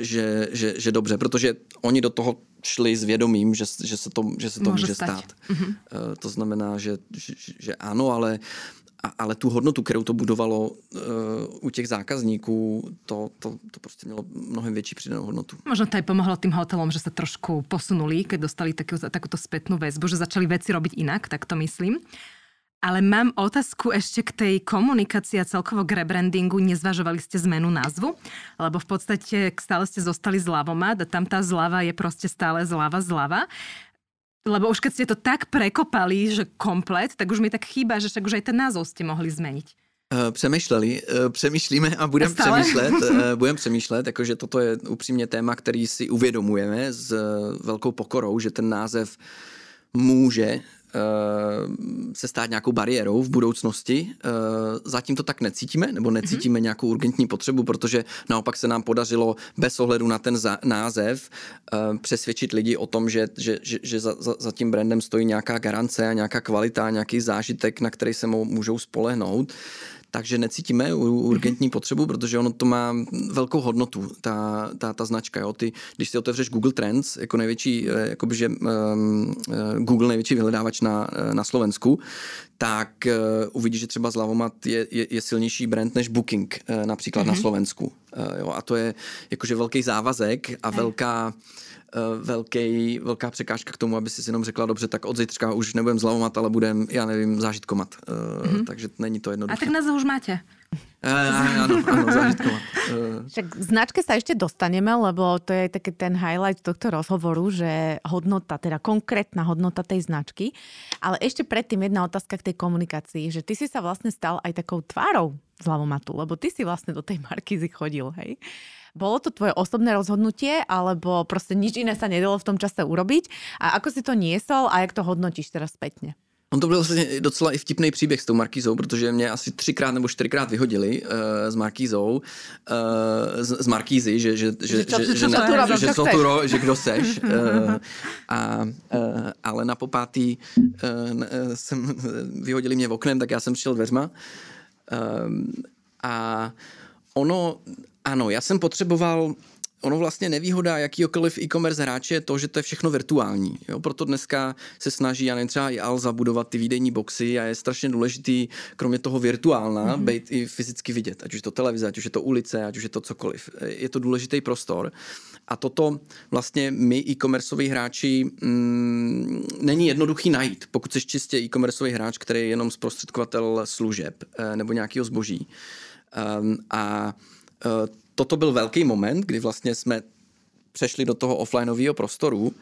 že, že, že dobře, protože oni do toho šli s vědomím, že, že se to, že se to může, může stát. stát. Mm-hmm. To znamená, že, že, že ano, ale ale tu hodnotu, kterou to budovalo uh, u těch zákazníků, to, to, to prostě mělo mnohem větší přidanou hodnotu. Možno to aj pomohlo tým hotelom, že sa trošku posunuli, keď dostali takúto spätnú väzbu, že začali veci robiť inak, tak to myslím. Ale mám otázku ešte k tej komunikácii a celkovo k rebrandingu. Nezvažovali ste zmenu názvu? Lebo v podstate stále ste zostali zľavomat a tam tá zľava je proste stále zľava zľava. Lebo už keď ste to tak prekopali, že komplet, tak už mi tak chýba, že však už aj ten názov ste mohli zmeniť. Eh, přemýšleli, eh, přemýšlíme a budeme přemýšlet, eh, budeme přemýšlet, jakože toto je upřímně téma, který si uvědomujeme s velkou pokorou, že ten název může se stát nějakou bariérou v budoucnosti. Eh, zatím to tak necítíme, nebo necítíme mm-hmm. nějakou urgentní potřebu, protože naopak se nám podařilo bez ohledu na ten název eh, přesvědčit lidi o tom, že, že, že, že za, za, za tím brandem stojí nějaká garance a nějaká kvalita, nějaký zážitek, na který se můžou spolehnout takže necítíme urgentní mm-hmm. potřebu, protože ono to má velkou hodnotu, ta, ta, ta značka. Jo. Ty, když si otevřeš Google Trends, jako největší, eh, jakoby, že um, Google největší vyhledávač na, eh, na Slovensku, tak uh, uvidíš, že třeba Zlavomat je, je, je silnější brand než Booking, uh, například mm-hmm. na mhm. Slovensku. Uh, jo. A to je jakože velký závazek a velká uh, velký, velká překážka k tomu, aby si jenom řekla, dobře, tak od zítřka už nebudem zlavomat, ale budem, já nevím, zážitkomat. Mm-hmm. Takže není to jednoduché. A tak nás už máte. Uh, áno. Uh. Však k značke sa ešte dostaneme, lebo to je taký ten highlight tohto rozhovoru, že hodnota, teda konkrétna hodnota tej značky. Ale ešte predtým jedna otázka k tej komunikácii, že ty si sa vlastne stal aj takou tvárou Zlavomatu, lebo ty si vlastne do tej Markízy chodil, hej? Bolo to tvoje osobné rozhodnutie, alebo proste nič iné sa nedalo v tom čase urobiť? A ako si to niesol a jak to hodnotíš teraz spätne? On to byl vlastně docela i vtipný příběh s tou Markízou, protože mě asi třikrát nebo čtyřikrát vyhodili uh, s Markízou, uh, z, z Markízy, že, že, že, že, že, že, že, že kdo seš. Uh, a, uh, ale na popátý uh, jsem, vyhodili mě v oknem, tak já jsem přišel dveřma. Uh, a ono ano, já jsem potřeboval ono vlastně nevýhoda jakýkoliv e-commerce hráče je to, že to je všechno virtuální. Jo? Proto dneska se snaží, já nevím, třeba i Alza budovat ty výdejní boxy a je strašně důležitý, kromě toho virtuálna, mm-hmm. být i fyzicky vidět. Ať už je to televize, ať už je to ulice, ať už je to cokoliv. Je to důležitý prostor. A toto vlastně my e-commerceoví hráči mm, není jednoduchý najít, pokud jsi čistě e-commerceový hráč, který je jenom zprostředkovatel služeb eh, nebo nějakého zboží. Um, a toto byl velký moment, kdy vlastně jsme přešli do toho offlineového prostoru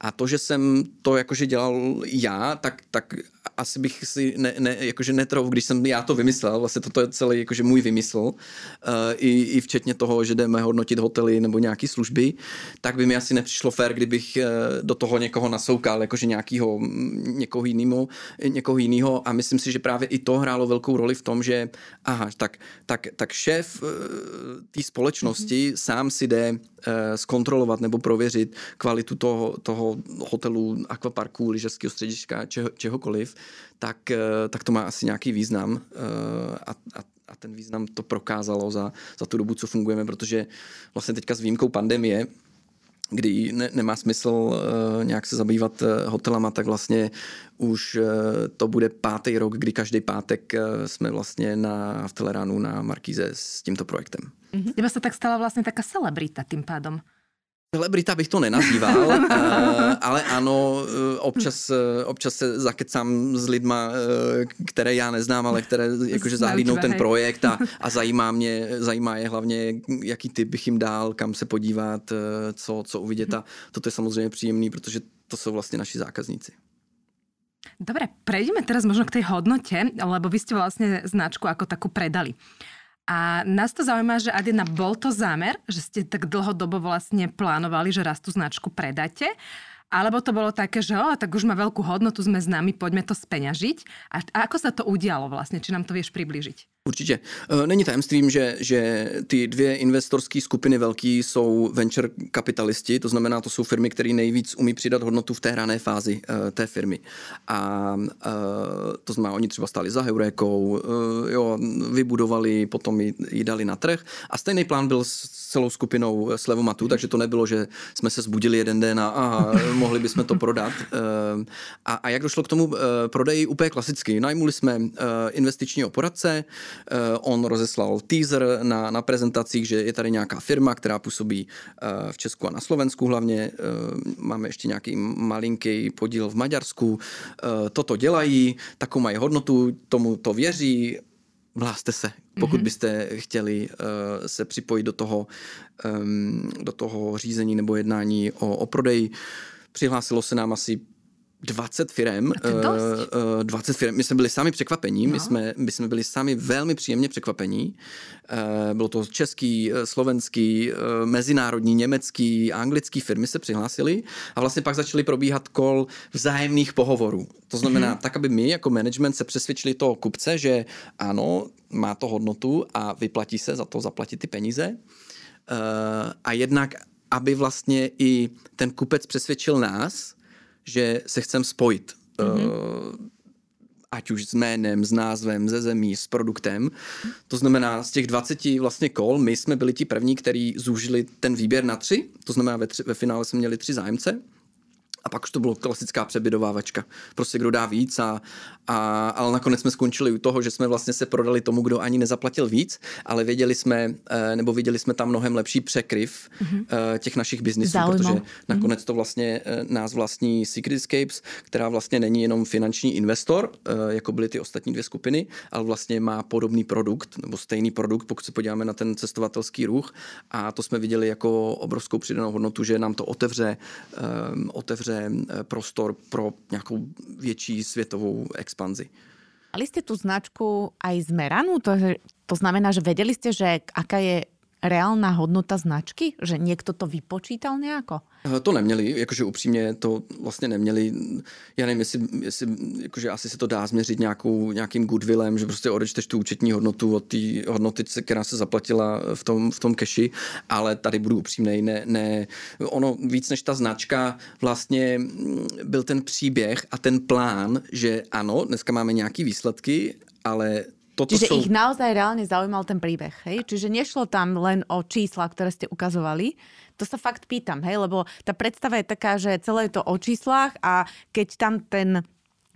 a to, že jsem to jakože dělal já, tak, tak asi bych si ne, ne, jakože netrouf, když jsem já to vymyslel, vlastně toto je celý jakože můj vymysl, uh, i, i včetně toho, že jdeme hodnotit hotely nebo nějaké služby, tak by mi asi nepřišlo fér, kdybych uh, do toho někoho nasoukal, jakože nějakýho, někoho jiného, někoho jiného a myslím si, že právě i to hrálo velkou roli v tom, že aha, tak, tak, tak šéf uh, té společnosti mm-hmm. sám si jde uh, zkontrolovat nebo prověřit kvalitu toho, toho hotelu, akvaparku, lyžařského střediska, čeho, čehokoliv tak, eh, tak to má asi nějaký význam eh, a, a, a ten význam to prokázalo za, za tu dobu, co fungujeme, protože vlastně teďka s výjimkou pandemie, kdy ne, nemá smysl uh, nějak se zabývat uh, hotelama, tak vlastně už uh, to bude pátý rok, kdy každý pátek uh, jsme vlastně na, v Teleránu na Markíze s tímto projektem. Mm-hmm. Teba se tak stala vlastně taká celebrita tím pádom. Celebrita bych to nenazýval, uh, ale ano, uh, občas, uh, občas se zakecám s lidma, které já neznám, ale které jakože zahlídnou ten projekt a, a zajímá mě, zajímá je hlavně, jaký typ bych jim dal, kam se podívat, co, co uvidět a toto je samozřejmě příjemný, protože to jsou vlastně naši zákazníci. Dobre, prejdeme teraz možno k tej hodnote, lebo vy ste vlastne značku ako takú predali. A nás to zaujíma, že Adina, bol to zámer, že ste tak dlhodobo vlastne plánovali, že raz tú značku predáte? Alebo to bolo také, že o, tak už má veľkú hodnotu, sme známi, poďme to speňažiť. A, a ako sa to udialo vlastne? Či nám to vieš približiť? Určitě. E, není tajemstvím, že, že ty dvě investorské skupiny velký jsou venture kapitalisti, to znamená, to jsou firmy, které nejvíc umí přidat hodnotu v té rané fázi uh, té firmy. A uh, to znamená, oni třeba stáli za Heurékou, jo, vybudovali, potom ji, dali na trh a stejný plán byl s celou skupinou Slevomatu, takže to nebylo, že jsme se zbudili jeden den a aha, mohli bychom to prodat. A, a jak došlo k tomu prodeji? Úplně klasicky. Najmuli jsme investičního poradce, Eh, on rozeslal teaser na, na prezentacích, že je tady nějaká firma, která působí eh, v Česku a na Slovensku hlavně. Eh, máme ještě nějaký malinký podíl v Maďarsku. Toto dělají, takovou mají hodnotu, tomu to věří, Hláste se, pokud mm-hmm. byste chtěli uh, se připojit do toho, um, do toho řízení nebo jednání o, o prodeji. Přihlásilo se nám asi 20 firm. Uh, 20 firm. My jsme byli sami překvapení, no. my, jsme, my jsme byli sami velmi příjemně překvapení. Uh, bylo to český, slovenský, uh, mezinárodní, německý, anglický firmy se přihlásili a vlastně pak začaly probíhat kol vzájemných pohovorů. To znamená, mm-hmm. tak, aby my jako management se přesvědčili toho kupce, že ano, má to hodnotu a vyplatí se za to zaplatit ty peníze. Uh, a jednak, aby vlastně i ten kupec přesvědčil nás, že se chcem spojit. Mm-hmm. Ať už s jménem, s názvem, ze zemí, s produktem. To znamená, z těch 20 vlastně kol, my jsme byli ti první, kteří zúžili ten výběr na tři, to znamená, ve, tři, ve finále jsme měli tři zájemce. A pak už to bylo klasická přebydovávačka. Prostě kdo dá víc a, a, ale nakonec jsme skončili u toho, že jsme vlastně se prodali tomu, kdo ani nezaplatil víc, ale věděli jsme, eh, nebo viděli jsme tam mnohem lepší překryv mm-hmm. těch našich biznisů, protože mhm. nakonec to vlastně eh, nás vlastní Secretscapes, která vlastně není jenom finanční investor, jako byly ty ostatní dvě skupiny, ale vlastně má podobný produkt, nebo stejný produkt, pokud se podíváme na ten cestovatelský ruch a to jsme viděli jako obrovskou přidanou hodnotu, že nám to otevře, um, otevře prostor pro nějakou větší světovou expanzi. Mali ste tú značku aj zmeranú? To, to znamená, že vedeli ste, že aká je reálná hodnota značky? Že někdo to vypočítal nějako? Eh, to neměli, jakože upřímně to vlastně neměli. Já nevím, jestli, jestli jakože asi se to dá změřit nějakou, nějakým goodwillem, že prostě odečteš tu účetní hodnotu od té hodnoty, která se zaplatila v tom, v tom keši, ale tady budu upřímnej, ne, ne, ono víc než ta značka vlastně mm, byl ten příběh a ten plán, že ano, dneska máme nějaký výsledky, ale toto Čiže sú... ich naozaj reálne zaujímal ten príbeh, hej? Čiže nešlo tam len o čísla, ktoré ste ukazovali. To sa fakt pýtam, hej? Lebo tá predstava je taká, že celé je to o číslach a keď tam ten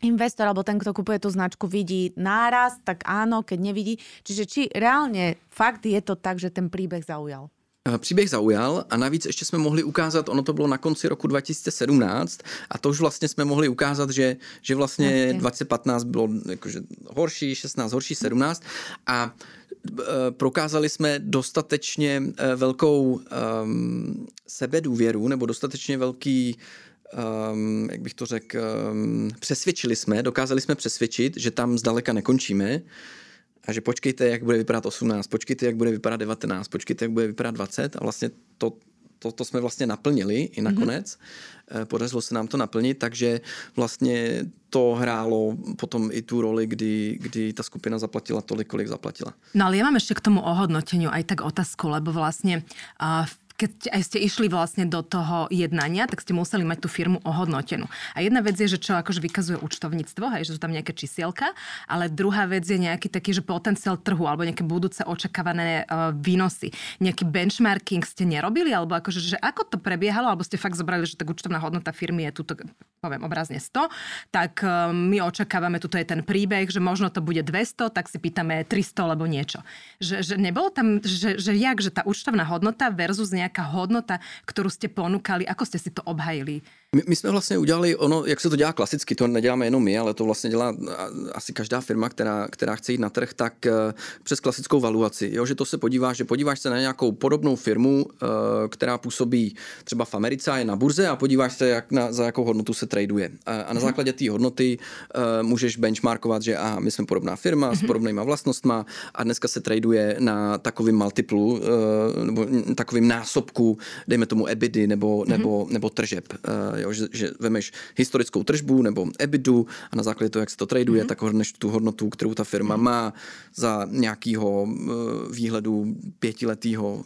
investor alebo ten, kto kupuje tú značku, vidí náraz, tak áno, keď nevidí. Čiže či reálne fakt je to tak, že ten príbeh zaujal? Eh, příběh zaujal a navíc ještě jsme mohli ukázat, ono to bylo na konci roku 2017 a to už vlastně jsme mohli ukázat, že, že vlastně 2015 bylo jakože horší, 16 horší, 17 a eh, prokázali jsme dostatečně eh, velkou um, sebedůvěru nebo dostatečně velký um, jak bych to řekl, um, přesvědčili jsme, dokázali jsme přesvědčit, že tam zdaleka nekončíme, a že počkejte, jak bude vypadat 18, počkejte, jak bude vypadat 19, počkejte, jak bude vypadat 20 a vlastně to, to, to jsme vlastně naplnili i nakonec. Mm-hmm. Podařilo se nám to naplnit, takže vlastně to hrálo potom i tu roli, kdy, kdy ta skupina zaplatila tolik, kolik zaplatila. No ale ja mám ešte k tomu ohodnoteniu aj tak otázku, lebo vlastne uh, keď aj ste išli vlastne do toho jednania, tak ste museli mať tú firmu ohodnotenú. A jedna vec je, že čo akože vykazuje účtovníctvo, hej, že sú tam nejaké čísielka, ale druhá vec je nejaký taký, že potenciál trhu alebo nejaké budúce očakávané uh, výnosy. Nejaký benchmarking ste nerobili, alebo akože, že ako to prebiehalo, alebo ste fakt zobrali, že tak účtovná hodnota firmy je tuto, poviem obrazne 100, tak uh, my očakávame, tuto je ten príbeh, že možno to bude 200, tak si pýtame 300 alebo niečo. Že, že nebolo tam, že, že jak, že tá účtovná hodnota versus nejaká nejaká hodnota, ktorú ste ponúkali? Ako ste si to obhajili? My, my jsme vlastně udělali ono, jak se to dělá klasicky, to neděláme jenom my, ale to vlastně dělá asi každá firma, která, která chce jít na trh, tak uh, přes klasickou valuaci. Jo, že to se podíváš, že podíváš se na nějakou podobnou firmu, uh, která působí třeba v Americe a je na burze a podíváš se, jak na, za jakou hodnotu se traduje. A, a na mhm. základě té hodnoty uh, můžeš benchmarkovat, že aha, my jsme podobná firma s mhm. podobnýma vlastnostma a dneska se traduje na takovým multiplu, uh, nebo takovým násobku, dejme tomu EBITy nebo, nebo, nebo tržeb. Jo, že, že vemeš historickou tržbu nebo EBITu a na základě toho, jak se to traduje, mm-hmm. tak hodneš tu hodnotu, kterou ta firma mm-hmm. má za nějakého uh, výhledu pětiletého, uh,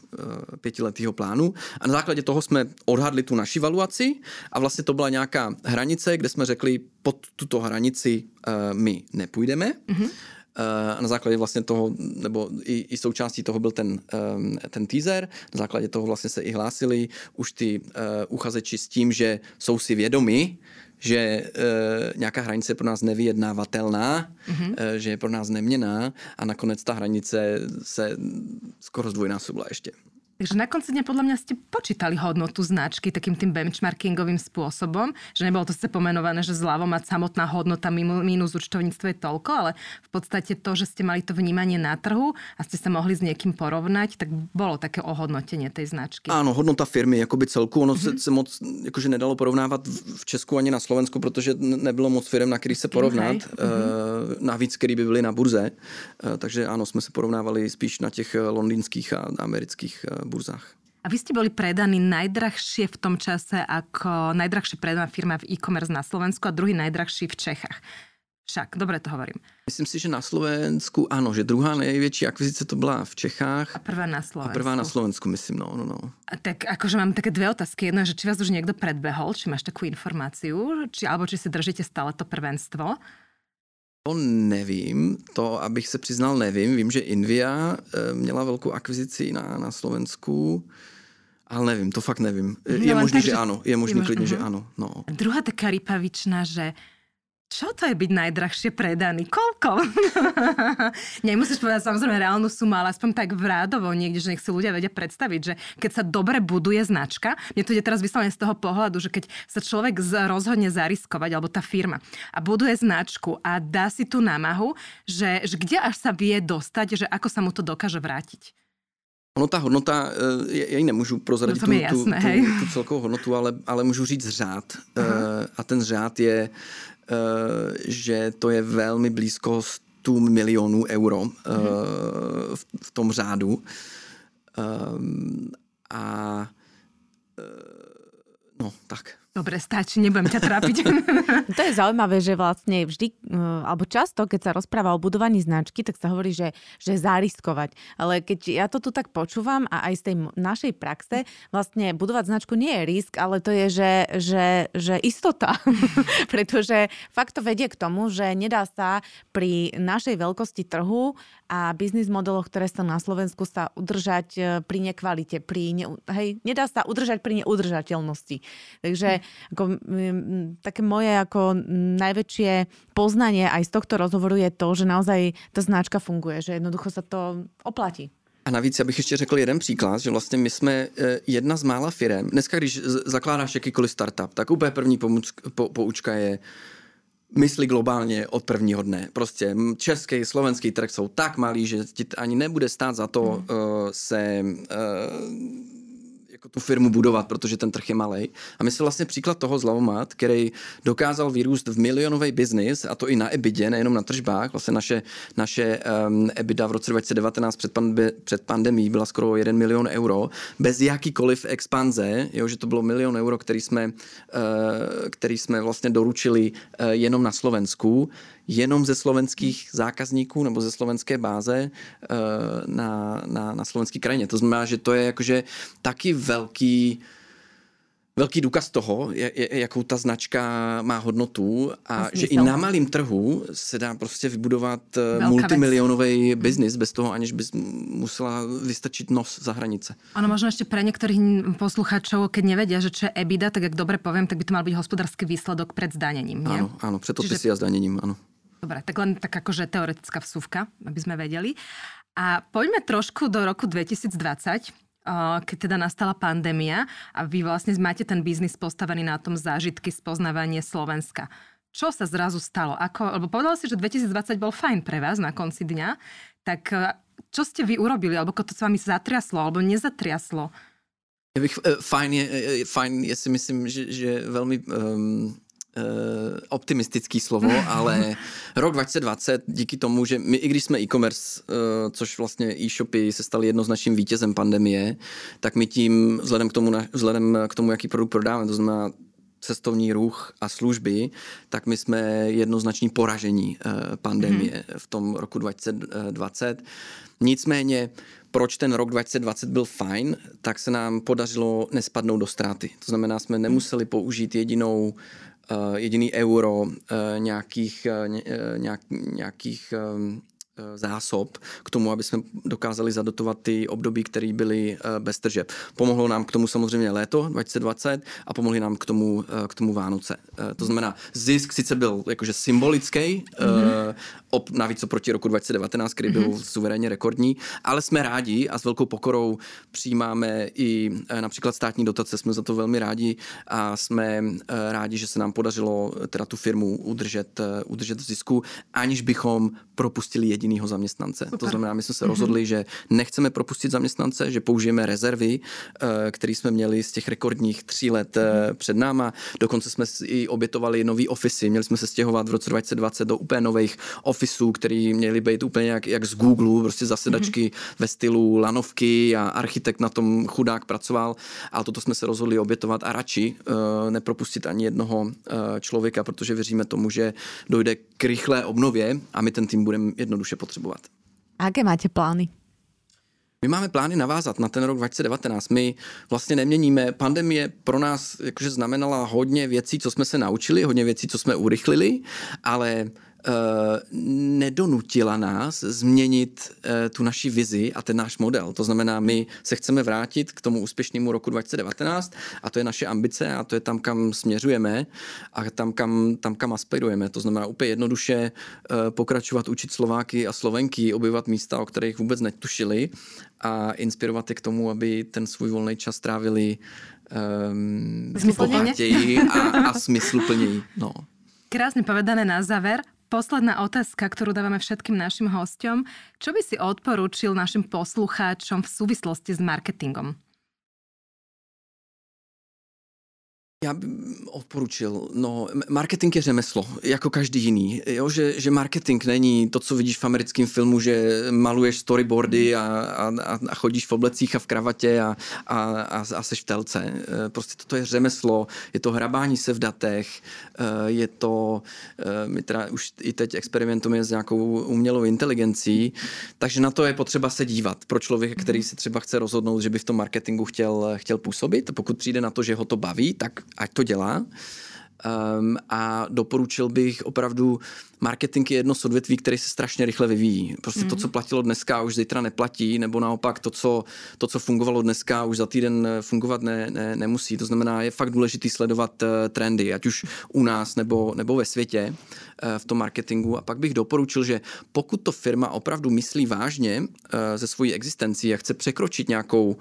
pětiletého plánu. A na základě toho jsme odhadli tu naši valuaci a vlastně to byla nějaká hranice, kde jsme řekli, pod tuto hranici uh, my nepůjdeme. Mm-hmm na základě vlastně toho, nebo i, i součástí toho byl ten, ten teaser, na základě toho vlastně se i hlásili už ty uchazeči s tím, že jsou si vědomi, že uh, nějaká hranice je pro nás nevyjednávatelná, mm-hmm. uh, že je pro nás neměná a nakonec ta hranice se skoro zdvojnásobila ještě. Takže na konci dňa podľa mňa ste počítali hodnotu značky takým tým benchmarkingovým spôsobom, že nebolo to sa pomenované, že zľavo mať samotná hodnota minus účtovníctvo je toľko, ale v podstate to, že ste mali to vnímanie na trhu a ste sa mohli s niekým porovnať, tak bolo také ohodnotenie tej značky. Áno, hodnota firmy, jakoby celku, ono mm-hmm. se, se moc jakože nedalo porovnávat v Česku ani na Slovensku, protože nebylo moc firm, na který se porovnat, mm-hmm. uh, navíc, který by byly na burze, uh, takže áno, jsme se porovnávali spíš na těch londýnských a amerických burzách. A vy ste boli predaní najdrahšie v tom čase ako najdrahšie predaná firma v e-commerce na Slovensku a druhý najdrahší v Čechách. Však, dobre to hovorím. Myslím si, že na Slovensku ano, že druhá největší akvizice to byla v Čechách. A prvá na Slovensku. A prvá na Slovensku, myslím, no, no, no. A tak akože mám také dve otázky. Jedna, že či vás už niekto predbehol, či máš takú informáciu, či, alebo či si držíte stále to prvenstvo. To nevím, to abych se přiznal nevím. Vím, že Invia eh, měla velkou akvizici na, na Slovensku, ale nevím, to fakt nevím. Je no, možné, že ano, je možné klidně, uh-huh. že ano. No. Druhá taká rypavičná, že čo to je byť najdrahšie predaný? Koľko? Nemusíš povedať samozrejme reálnu sumu, ale aspoň tak v rádovo niekde, že nech si ľudia vedia predstaviť, že keď sa dobre buduje značka, mne to ide teraz vyslovene z toho pohľadu, že keď sa človek rozhodne zariskovať, alebo tá firma, a buduje značku a dá si tú námahu, že, že kde až sa vie dostať, že ako sa mu to dokáže vrátiť. Ono ta hodnota, eh, já ji nemůžu prozradit no tu, jasné, tu, tu, tu celkovou hodnotu, ale, ale můžu říct řád. Uh-huh. A ten řád je Eh, že to je velmi blízko 100 milionů euro mm-hmm. v, v tom řádu. Ehm, a no, tak. Dobre, stačí, nebudem ťa trápiť. to je zaujímavé, že vlastne vždy, eh, alebo často, keď sa rozpráva o budovaní značky, tak sa hovorí, že, že zariskovať. Ale keď ja to tu tak počúvam a aj z tej našej praxe, vlastne budovať značku nie je risk, ale to je, že, že, že istota. Pretože fakt to vedie k tomu, že nedá sa pri našej veľkosti trhu a biznis modeloch, ktoré sú na Slovensku, sa udržať eh, pri nekvalite, pri ne, hej, nedá sa udržať pri neudržateľnosti. Takže ako, také moje ako najväčšie poznanie aj z tohto rozhovoru je to, že naozaj ta značka funguje, že jednoducho sa to oplatí. A navíc, abych ještě řekl jeden příklad, že vlastně my jsme e, jedna z mála firm. Dneska, když zakládáš jakýkoliv startup, tak úplně první po, poučka je mysli globálně od prvního dne. Prostě český, slovenský trh jsou tak malý, že ti ani nebude stát za to hmm. uh, se uh, jako tu firmu budovat, protože ten trh je malý. A my se vlastně příklad toho Zlavomat, který dokázal vyrůst v milionový biznis, a to i na ebidě, nejenom na tržbách. Vlastně naše, naše um, EBITDA v roce 2019 před, pandemi, před pandemí byla skoro 1 milion euro, bez jakýkoliv expanze, jo, že to bylo milion euro, který jsme, uh, který jsme vlastně doručili uh, jenom na Slovensku jenom ze slovenských zákazníků nebo ze slovenské báze eh, na, na, na slovenský krajině. To znamená, že to je jakože taky velký velký důkaz toho, jakou ta značka má hodnotu a že i na malém trhu se dá prostě vybudovat eh, Velká multimilionový biznis bez toho, aniž bys musela vystačit nos za hranice. Ano, možno ještě pre některých posluchačů, keď nevedia, že čo je EBITDA, tak jak dobre povím, tak by to mal být hospodářský výsledok před zdaněním. Ano, ano, před Čiže... a zdaněním, ano. Dobre, tak len tak akože teoretická vsuvka, aby sme vedeli. A poďme trošku do roku 2020, keď teda nastala pandémia a vy vlastne máte ten biznis postavený na tom zážitky spoznávanie Slovenska. Čo sa zrazu stalo? Ako, lebo povedal si, že 2020 bol fajn pre vás na konci dňa, tak e, čo ste vy urobili? Alebo to s vami zatriaslo, alebo nezatriaslo? Ja bych, e, fajn, je, fajn je si myslím, že, že velmi um, Eh, optimistický slovo, ale rok 2020 díky tomu, že my, i když jsme e-commerce, uh, což vlastně e-shopy se staly jednoznačným vítězem pandemie, tak my tím, vzhledem k tomu, vzhledem k tomu jaký produkt prodáváme, to znamená cestovní ruch a služby, tak my jsme jednoznační poražení uh, pandemie mm-hmm. v tom roku 2020. Nicméně proč ten rok 2020 byl fajn, tak se nám podařilo nespadnout do ztráty. To znamená, jsme nemuseli použít jedinou Eh, jediný euro eh, nějakých, eh, nějak, nějakých Eh, zásob k tomu, aby jsme dokázali zadotovat ty období, které byly eh, bez tržeb. Pomohlo nám k tomu samozřejmě léto 2020 a pomohli nám k tomu, eh, k tomu Vánoce. To znamená, zisk sice byl jakože symbolický, mm-hmm. op, navíc oproti roku 2019, který byl mm-hmm. suverénně rekordní, ale jsme rádi a s velkou pokorou přijímáme i například státní dotace, jsme za to velmi rádi a jsme rádi, že se nám podařilo teda tu firmu udržet, udržet v zisku, aniž bychom propustili jediný jedinýho zaměstnance. Super. To znamená, my jsme se rozhodli, mm-hmm. že nechceme propustit zaměstnance, že použijeme rezervy, eh, které jsme měli z těch rekordních tří let mm-hmm. před náma. Dokonce jsme i obětovali nový ofisy. Měli jsme se stěhovat v roce 2020 do úplně nových ofisů, které měly být úplně jak, jak z Google, prostě zasedačky mm-hmm. ve stylu lanovky a architekt na tom chudák pracoval. A toto jsme se rozhodli obětovat a radši uh, nepropustit ani jednoho uh, člověka, protože věříme tomu, že dojde k rychlé obnově a my ten tým budeme jednoduše jednoduše potřebovat. A jaké máte plány? My máme plány navázat na ten rok 2019. My vlastně neměníme. Pandemie pro nás jakože znamenala hodně věcí, co jsme se naučili, hodně věcí, co jsme urychlili, ale nedonutila nás změnit eh, tu naši vizi a ten náš model. To znamená, my se chceme vrátit k tomu úspěšnému roku 2019 a to je naše ambice a to je tam, kam směřujeme a tam, kam, tam, kam aspirujeme. To znamená úplně jednoduše eh, pokračovat, učit Slováky a Slovenky, obyvat místa, o kterých vůbec netušili a inspirovat je k tomu, aby ten svůj volný čas trávili um, a, a smysluplněji. No. Krásne povedané na záver. Posledná otázka, ktorú dávame všetkým našim hostom. Čo by si odporúčil našim poslucháčom v súvislosti s marketingom? Já bych odporučil, no, marketing je řemeslo, jako každý jiný. Jo, že, že marketing není to, co vidíš v americkém filmu, že maluješ storyboardy a, a, a chodíš v oblecích a v kravatě a, a, a, a seš v telce. Eh, prostě toto je řemeslo, je to hrabání se v datech, eh, je to, eh, my teda už i teď experimentujeme s nějakou umělou inteligencí, takže na to je potřeba se dívat pro člověka, který se třeba chce rozhodnout, že by v tom marketingu chtěl, chtěl působit. Pokud přijde na to, že ho to baví, tak ať to dělá. Um, a doporučil bych opravdu, marketing je jedno z odvětví, které se strašně rychle vyvíjí. Prostě mm. to, co platilo dneska, už zítra neplatí, nebo naopak to, co, to, co fungovalo dneska, už za týden fungovat ne, ne, nemusí. To znamená, je fakt důležité sledovat uh, trendy, ať už u nás nebo, nebo ve světě uh, v tom marketingu. A pak bych doporučil, že pokud to firma opravdu myslí vážně uh, ze svojí existencí a chce překročit nějakou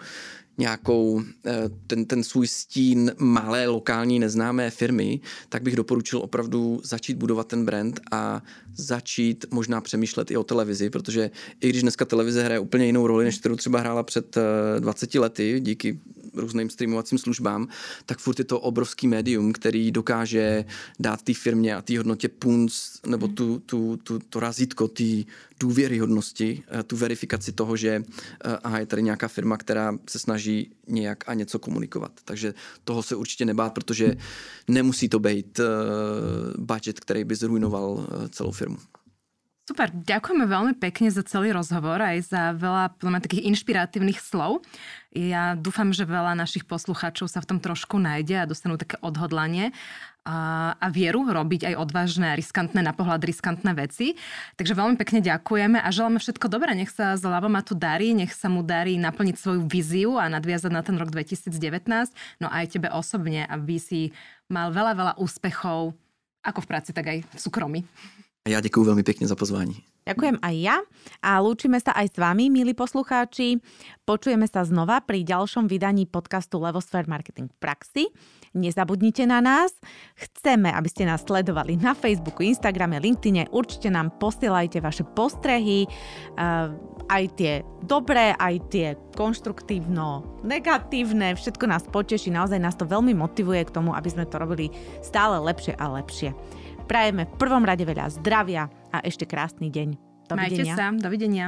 nějakou eh, ten, ten svůj stín malé lokální neznámé firmy, tak bych doporučil opravdu začít budovat ten brand a začít možná přemýšlet i o televizi, protože i když dneska televize hraje úplně jinou roli, než kterou třeba hrála před 20 eh, lety, díky různým streamovacím službám, tak furt je to obrovský médium, který dokáže dát té firmě a té hodnotě punc nebo tu, tu, tu, to razítko té důvěryhodnosti, eh, tu verifikaci toho, že eh, aha, je tady nějaká firma, která se snaží nějak a něco komunikovat. Takže toho se určitě nebát, protože nemusí to být eh, budget, který by zrujnoval celou firmu. Super, ďakujeme veľmi pekne za celý rozhovor aj za veľa mňa, takých inšpiratívnych slov. Ja dúfam, že veľa našich poslucháčov sa v tom trošku nájde a dostanú také odhodlanie a, a vieru robiť aj odvážne, riskantné, na pohľad riskantné veci. Takže veľmi pekne ďakujeme a želáme všetko dobré. Nech sa tu darí, nech sa mu darí naplniť svoju víziu a nadviazať na ten rok 2019. No aj tebe osobne, aby si mal veľa, veľa úspechov ako v práci, tak aj v súkromí. A ja ďakujem veľmi pekne za pozvání. Ďakujem aj ja a lúčime sa aj s vami, milí poslucháči. Počujeme sa znova pri ďalšom vydaní podcastu Levosphere Marketing praxi. Nezabudnite na nás. Chceme, aby ste nás sledovali na Facebooku, Instagrame, LinkedIne. Určite nám posielajte vaše postrehy, eh, aj tie dobré, aj tie konštruktívno negatívne. Všetko nás poteší, naozaj nás to veľmi motivuje k tomu, aby sme to robili stále lepšie a lepšie. Prajeme v prvom rade veľa zdravia a ešte krásny deň. Dovidenia. Majte sa, dovidenia.